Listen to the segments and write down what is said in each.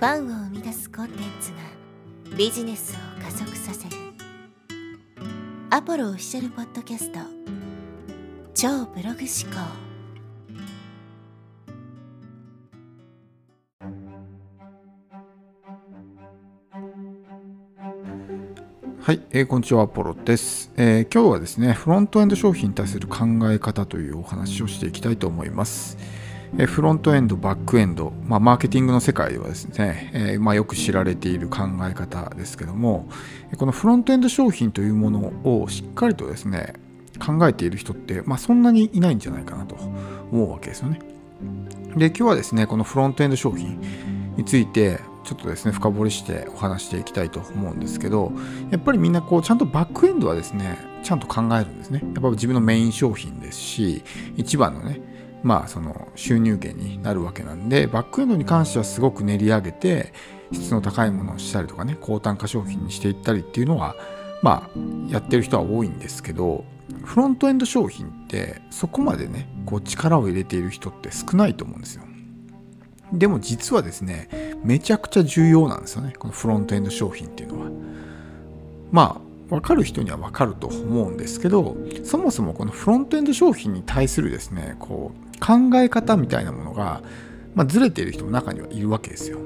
ファンを生み出すコンテンツがビジネスを加速させる。アポロオフィシャルポッドキャスト。超ブログ思考。はい、えー、こんにちは、アポロです、えー、今日はですね、フロントエンド商品に対する考え方というお話をしていきたいと思います。フロントエンド、バックエンド、まあ、マーケティングの世界ではですね、え、まあ、よく知られている考え方ですけども、このフロントエンド商品というものをしっかりとですね、考えている人って、まあ、そんなにいないんじゃないかなと思うわけですよね。で、今日はですね、このフロントエンド商品について、ちょっとですね、深掘りしてお話していきたいと思うんですけど、やっぱりみんなこう、ちゃんとバックエンドはですね、ちゃんと考えるんですね。やっぱ自分のメイン商品ですし、一番のね、まあその収入源になるわけなんでバックエンドに関してはすごく練り上げて質の高いものをしたりとかね高単価商品にしていったりっていうのはまあやってる人は多いんですけどフロントエンド商品ってそこまでねこう力を入れている人って少ないと思うんですよ。でも実はですねめちゃくちゃ重要なんですよねこのフロントエンド商品っていうのは。まあ分かる人には分かると思うんですけどそもそもこのフロントエンド商品に対するですねこう考え方みたいなものが、まあ、ずれている人も中にはいるわけですよ。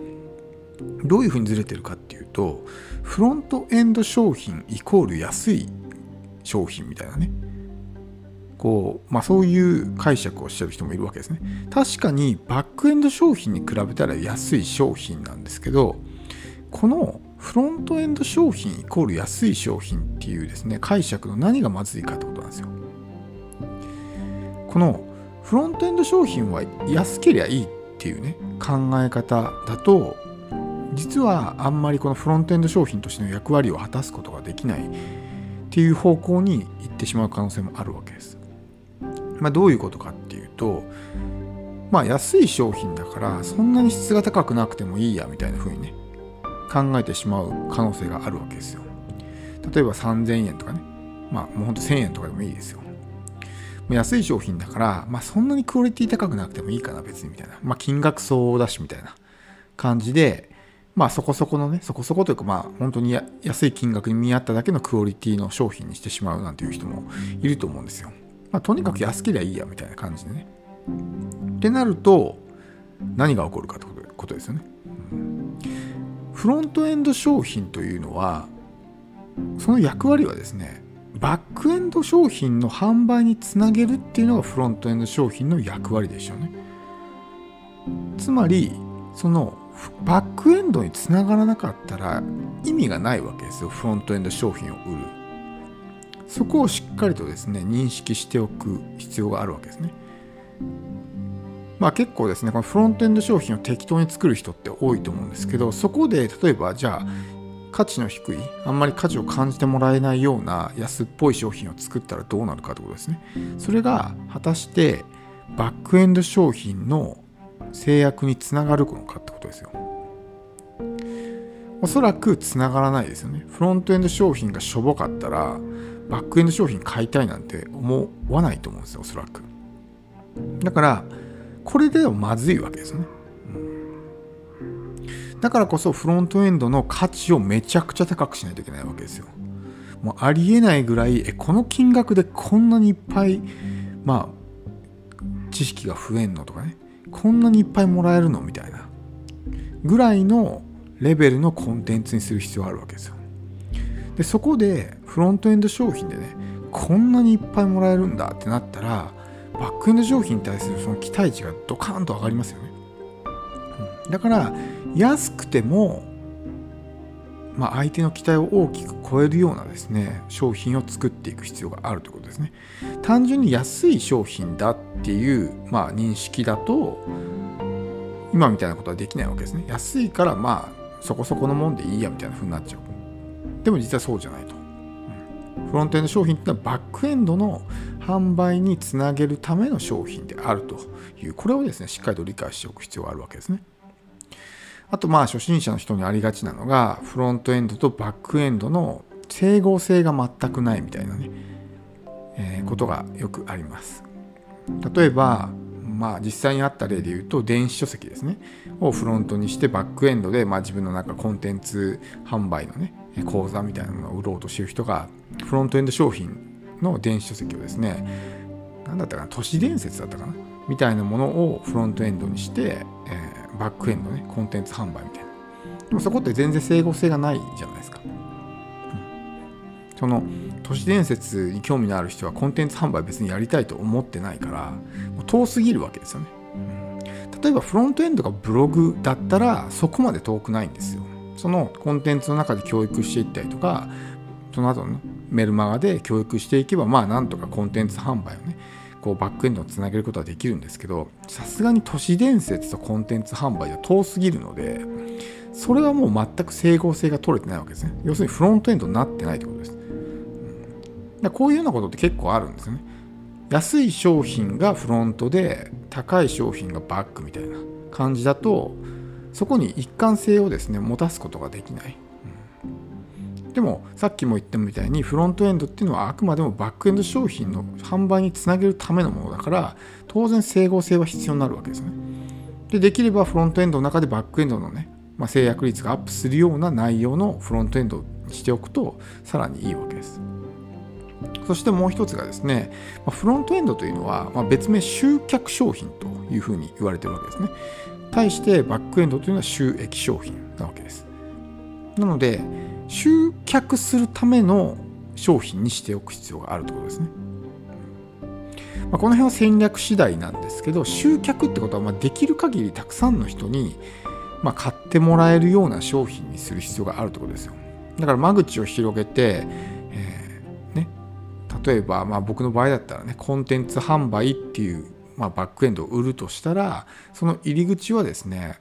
どういうふうにずれてるかっていうとフロントエンド商品イコール安い商品みたいなねこう、まあ、そういう解釈をしてる人もいるわけですね。確かにバックエンド商品に比べたら安い商品なんですけどこのフロントエンド商品イコール安い商品っていうですね解釈の何がまずいかってことなんですよ。このフロントエンド商品は安ければいいっていうね考え方だと実はあんまりこのフロントエンド商品としての役割を果たすことができないっていう方向に行ってしまう可能性もあるわけです。まあ、どういうことかっていうとまあ安い商品だからそんなに質が高くなくてもいいやみたいな風にね考えてしまう可能性があるわけですよ。例えば3000円とかねまあもうほんと1000円とかでもいいですよ。安い商品だから、まあ、そんなにクオリティ高くなくてもいいかな、別にみたいな。まあ、金額相応だしみたいな感じで、まあ、そこそこのね、そこそこというか、まあ、本当に安い金額に見合っただけのクオリティの商品にしてしまうなんていう人もいると思うんですよ。まあ、とにかく安ければいいや、みたいな感じでね。ってなると、何が起こるかってことですよね。フロントエンド商品というのは、その役割はですね、バックエンド商品の販売につなげるっていうのがフロントエンド商品の役割でしょうね。つまりそのバックエンドにつながらなかったら意味がないわけですよ。フロントエンド商品を売る。そこをしっかりとですね認識しておく必要があるわけですね。まあ結構ですねこのフロントエンド商品を適当に作る人って多いと思うんですけどそこで例えばじゃあ価値の低いあんまり価値を感じてもらえないような安っぽい商品を作ったらどうなるかってことですね。それが果たしてバックエンド商品の制約につながるのかってことですよ。おそらくつながらないですよね。フロントエンド商品がしょぼかったらバックエンド商品買いたいなんて思わないと思うんですよおそらく。だからこれではまずいわけですね。だからこそフロントエンドの価値をめちゃくちゃ高くしないといけないわけですよ。もうありえないぐらい、え、この金額でこんなにいっぱい、まあ、知識が増えんのとかね、こんなにいっぱいもらえるのみたいな、ぐらいのレベルのコンテンツにする必要があるわけですよ。で、そこでフロントエンド商品でね、こんなにいっぱいもらえるんだってなったら、バックエンド商品に対するその期待値がドカーンと上がりますよね。だから、安くても、まあ、相手の期待を大きく超えるようなですね商品を作っていく必要があるということですね。単純に安い商品だっていう、まあ、認識だと今みたいなことはできないわけですね。安いからまあそこそこのもんでいいやみたいな風になっちゃう。でも実はそうじゃないと、フロントエンド商品ってのはバックエンドの販売につなげるための商品であるというこれをですねしっかりと理解しておく必要があるわけですね。あとまあ初心者の人にありがちなのがフロントエンドとバックエンドの整合性が全くないみたいなね、えー、ことがよくあります。例えばまあ実際にあった例で言うと電子書籍ですねをフロントにしてバックエンドで、まあ、自分のなんかコンテンツ販売のね講座みたいなものを売ろうとしてる人がフロントエンド商品の電子書籍をですね何だったかな都市伝説だったかなみたいなものをフロントエンドにして、えー、バックエンドねコンテンツ販売みたいな。でもそこって全然整合性がないじゃないですか、うん、その都市伝説に興味のある人はコンテンツ販売別にやりたいと思ってないからもう遠すぎるわけですよね、うん、例えばフロントエンドがブログだったらそこまで遠くないんですよ。そのコンテンツの中で教育していったりとかその後のメルマガで教育していけばまあなんとかコンテンツ販売をねこうバックエンドをつなげることはできるんですけどさすがに都市伝説とコンテンツ販売は遠すぎるのでそれはもう全く整合性が取れてないわけですね。要するにフロントエンドになってないってことです、うん、こういうようなことって結構あるんですよね。安い商品がフロントで高い商品がバックみたいな感じだとそこに一貫性をですね持たすことができない。でもさっきも言ったみたいにフロントエンドっていうのはあくまでもバックエンド商品の販売につなげるためのものだから当然整合性は必要になるわけですね。でできればフロントエンドの中でバックエンドのね、まあ、制約率がアップするような内容のフロントエンドにしておくとさらにいいわけです。そしてもう一つがですね、まフロントエンドというのは、ま別名集客商品というふうに言われてるわけですね。対してバックエンドというのは収益商品なわけです。なので、集客するための商品にしておく必要があるということですね。まあ、この辺は戦略次第なんですけど集客ってことはまできる限りたくさんの人にま買ってもらえるような商品にする必要があるということですよ。だから間口を広げて、えー、ね、例えばまあ僕の場合だったらねコンテンツ販売っていうまあ、バックエンドを売るとしたらその入り口はですね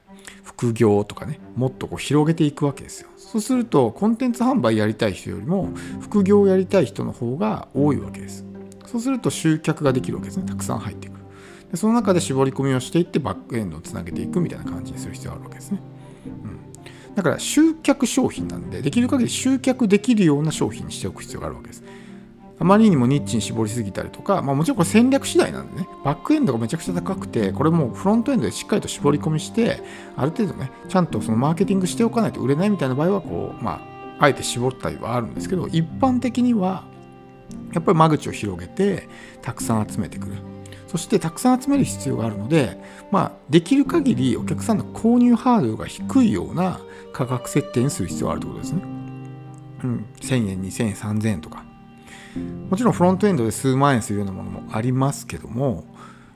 副業とかねもっとこう広げていくわけですよ。そうするとコンテンツ販売やりたい人よりも副業をやりたい人の方が多いわけです。そうすると集客ができるわけですね。たくさん入ってくる。でその中で絞り込みをしていってバックエンドをつなげていくみたいな感じにする必要があるわけですね、うん、だから集客商品なんでできる限り集客できるような商品にしておく必要があるわけです。あまりにもニッチに絞りすぎたりとか、まあ、もちろんこれ戦略次第なんでね、バックエンドがめちゃくちゃ高くて、これもフロントエンドでしっかりと絞り込みして、ある程度ね、ちゃんとそのマーケティングしておかないと売れないみたいな場合は、こう、まあ、あえて絞ったりはあるんですけど、一般的には、やっぱり間口を広げて、たくさん集めてくる。そしてたくさん集める必要があるので、まあ、できる限りお客さんの購入ハードルが低いような価格設定にする必要があるということですね。うん、1000円、2000円、3000円とか。もちろんフロントエンドで数万円するようなものもありますけども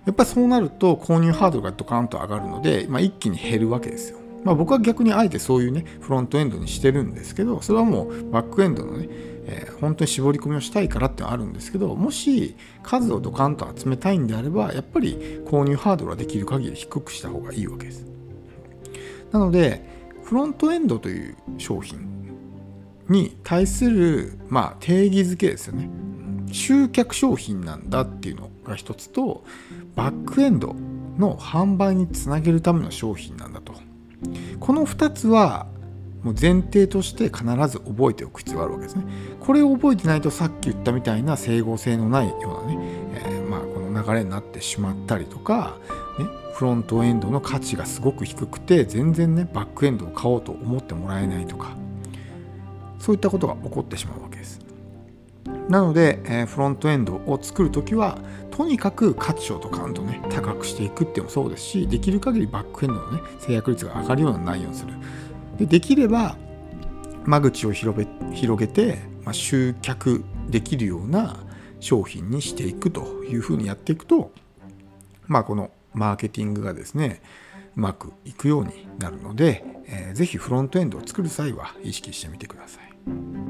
やっぱりそうなると購入ハードルがドカンと上がるので、まあ、一気に減るわけですよ。まあ、僕は逆にあえてそういうねフロントエンドにしてるんですけどそれはもうバックエンドのね、えー、本当に絞り込みをしたいからってあるんですけどもし数をドカンと集めたいんであればやっぱり購入ハードルはできる限り低くした方がいいわけです。なのでフロントエンドという商品に対する、まあ、定義づけですよね。集客商品なんだっていうのが一つとバックエンドの販売につなげるための商品なんだとこの2つはもう前提として必ず覚えておく必要があるわけですねこれを覚えてないとさっき言ったみたいな整合性のないようなね、えー、まあこの流れになってしまったりとか、ね、フロントエンドの価値がすごく低くて全然ねバックエンドを買おうと思ってもらえないとかそういったことが起こってしまうわけです。なので、え、フロントエンドを作るときは、とにかく価値をドカンとね、高くしていくっていうのもそうですし、できる限りバックエンドのね、制約率が上がるような内容にする。でできれば、間口を広げ広げて、まあ、集客できるような商品にしていくというふうにやっていくと、まあ、このマーケティングがですね、うまくいくようになるので、えー、ぜひフロントエンドを作る際は意識してみてください。Thank you.